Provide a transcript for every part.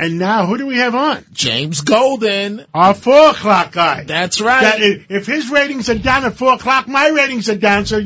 And now who do we have on? James Golden. Our four o'clock guy. That's right. That- if if his ratings are down at four o'clock, my ratings are down. So,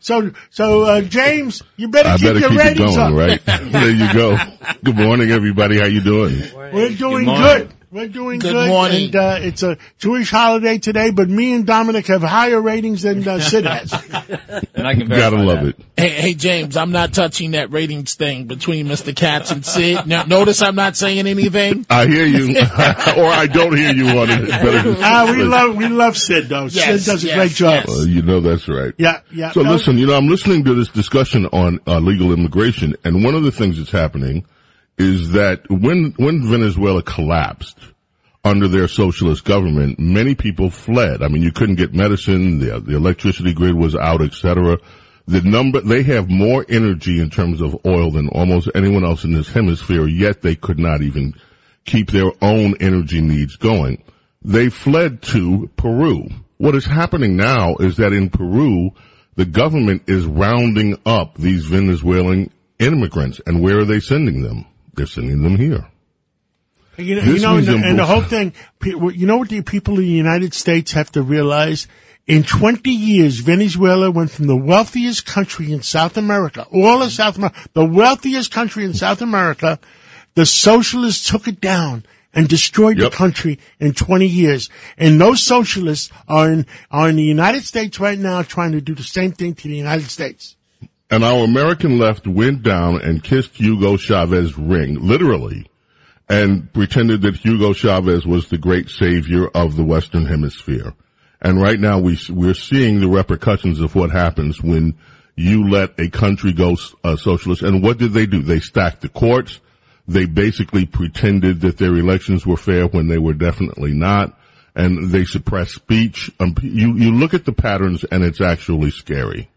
so, so, uh, James, you better I keep better your keep it ratings going, up. right? there you go. Good morning, everybody. How you doing? We're doing morning. good. We're doing Good good. morning. And, uh, it's a Jewish holiday today, but me and Dominic have higher ratings than uh, Sid has. And I can verify Gotta love that. it. Hey, hey, James, I'm not touching that ratings thing between Mr. Katz and Sid. Now, notice I'm not saying anything. I hear you, or I don't hear you on it. Better to- Ah, we love, we love Sid though. Yes, Sid does a yes, great job. yes. Uh, you know that's right. Yeah, yeah. So No, listen, you know, I'm listening to this discussion on uh, legal immigration, and one of the things that's happening is that when when Venezuela collapsed under their socialist government, many people fled. I mean, you couldn't get medicine, the, the electricity grid was out, etc. The number they have more energy in terms of oil than almost anyone else in this hemisphere, yet they could not even keep their own energy needs going. They fled to Peru. What is happening now is that in Peru, the government is rounding up these Venezuelan immigrants. And where are they sending them? They're sending them here. You know, you know and, the, and the whole thing, you know what the people in the United States have to realize? In 20 years, Venezuela went from the wealthiest country in South America, all of South America, the wealthiest country in South America, the socialists took it down and destroyed Yep. the country in 20 years. And those socialists are in, are in the United States right now trying to do the same thing to the United States. And our American left went down and kissed Hugo Chavez ring, literally, and pretended that Hugo Chavez was the great savior of the Western Hemisphere. And right now we, we're seeing the repercussions of what happens when you let a country go uh, socialist. And what did they do? They stacked the courts. They basically pretended that their elections were fair when they were definitely not. And they suppressed speech. Um, you, you look at the patterns and it's actually scary.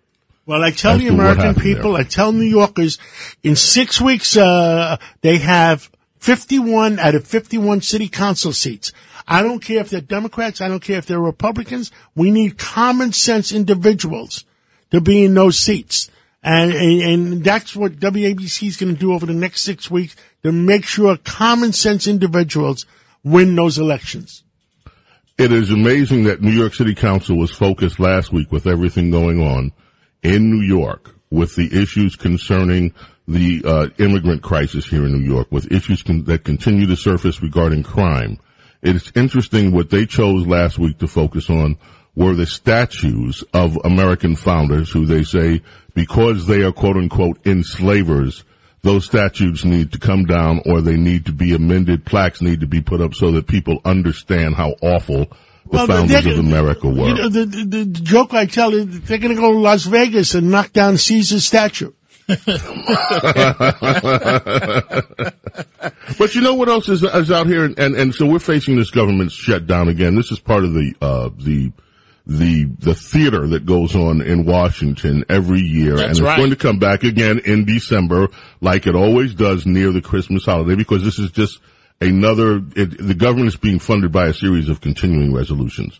Well, I tell As the American people, there. I tell New Yorkers, in six weeks, uh, they have 51 out of 51 city council seats. I don't care if they're Democrats. I don't care if they're Republicans. We need common sense individuals to be in those seats. And, and, and that's what WABC is going to do over the next six weeks to make sure common sense individuals win those elections. It is amazing that New York City Council was focused last week with everything going on in New York with the issues concerning the uh, immigrant crisis here in New York, with issues con- that continue to surface regarding crime. It's interesting what they chose last week to focus on were the statues of American founders who they say because they are quote unquote enslavers, those statues need to come down or they need to be amended. Plaques need to be put up so that people understand how awful the Well, founders of America were. You know, the, the, the joke I tell is they're going to go to Las Vegas and knock down Caesar's statue. But you know what else is, is out here, and, and so we're facing this government shutdown again. This is part of the uh, the the the theater that goes on in Washington every year, and it's right. going to come back again in December, like it always does near the Christmas holiday, because this is just another. It, the government is being funded by a series of continuing resolutions.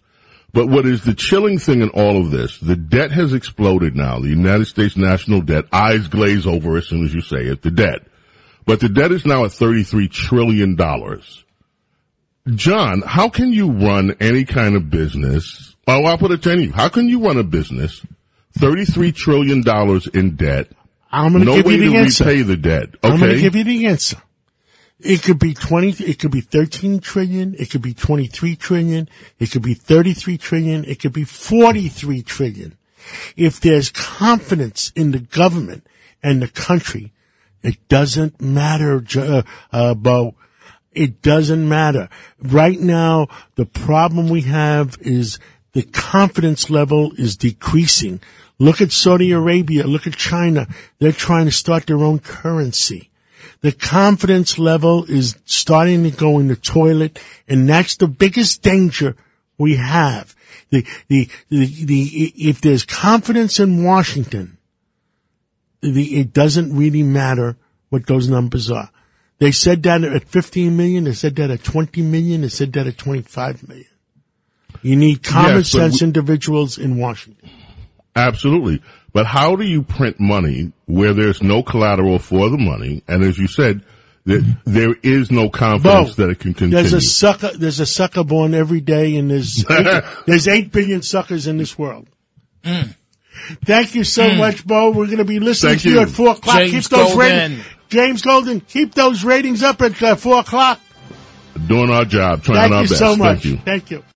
But what is the chilling thing in all of this? The debt has exploded now. The United States national debt, eyes glaze over as soon as you say it, the debt. But the debt is now at $33 trillion. John, how can you run any kind of business? Well, I'll put it to you. How can you run a business, $33 trillion in debt, I'm going to no give way you the to answer. repay the debt? Okay? I'm going to give you the answer. It could be 20, it could be 13 trillion, it could be 23 trillion, it could be 33 trillion, it could be 43 trillion. If there's confidence in the government and the country, it doesn't matter, uh, uh, Bo. It doesn't matter. Right now, the problem we have is the confidence level is decreasing. Look at Saudi Arabia. Look at China. They're trying to start their own currency. The confidence level is starting to go in the toilet, and that's the biggest danger we have. The, the, the, the, if there's confidence in Washington, the, it doesn't really matter what those numbers are. They said that at 15 million. They said that at 20 million. They said that at 25 million. You need common yes, sense we- individuals in Washington. Absolutely. But how do you print money where there's no collateral for the money? And as you said, There, there is no confidence Bo, that it can continue. There's a sucker. There's a sucker born every day, and there's eight, there's eight billion suckers in this world. Thank you so much, Bo. We're going to be listening Thank to you. you. at four o'clock. James keep those Golden. ratings, James Golden. Keep those ratings up at uh, four o'clock. Doing our job, trying Thank our you best. so much. Thank you. Thank you.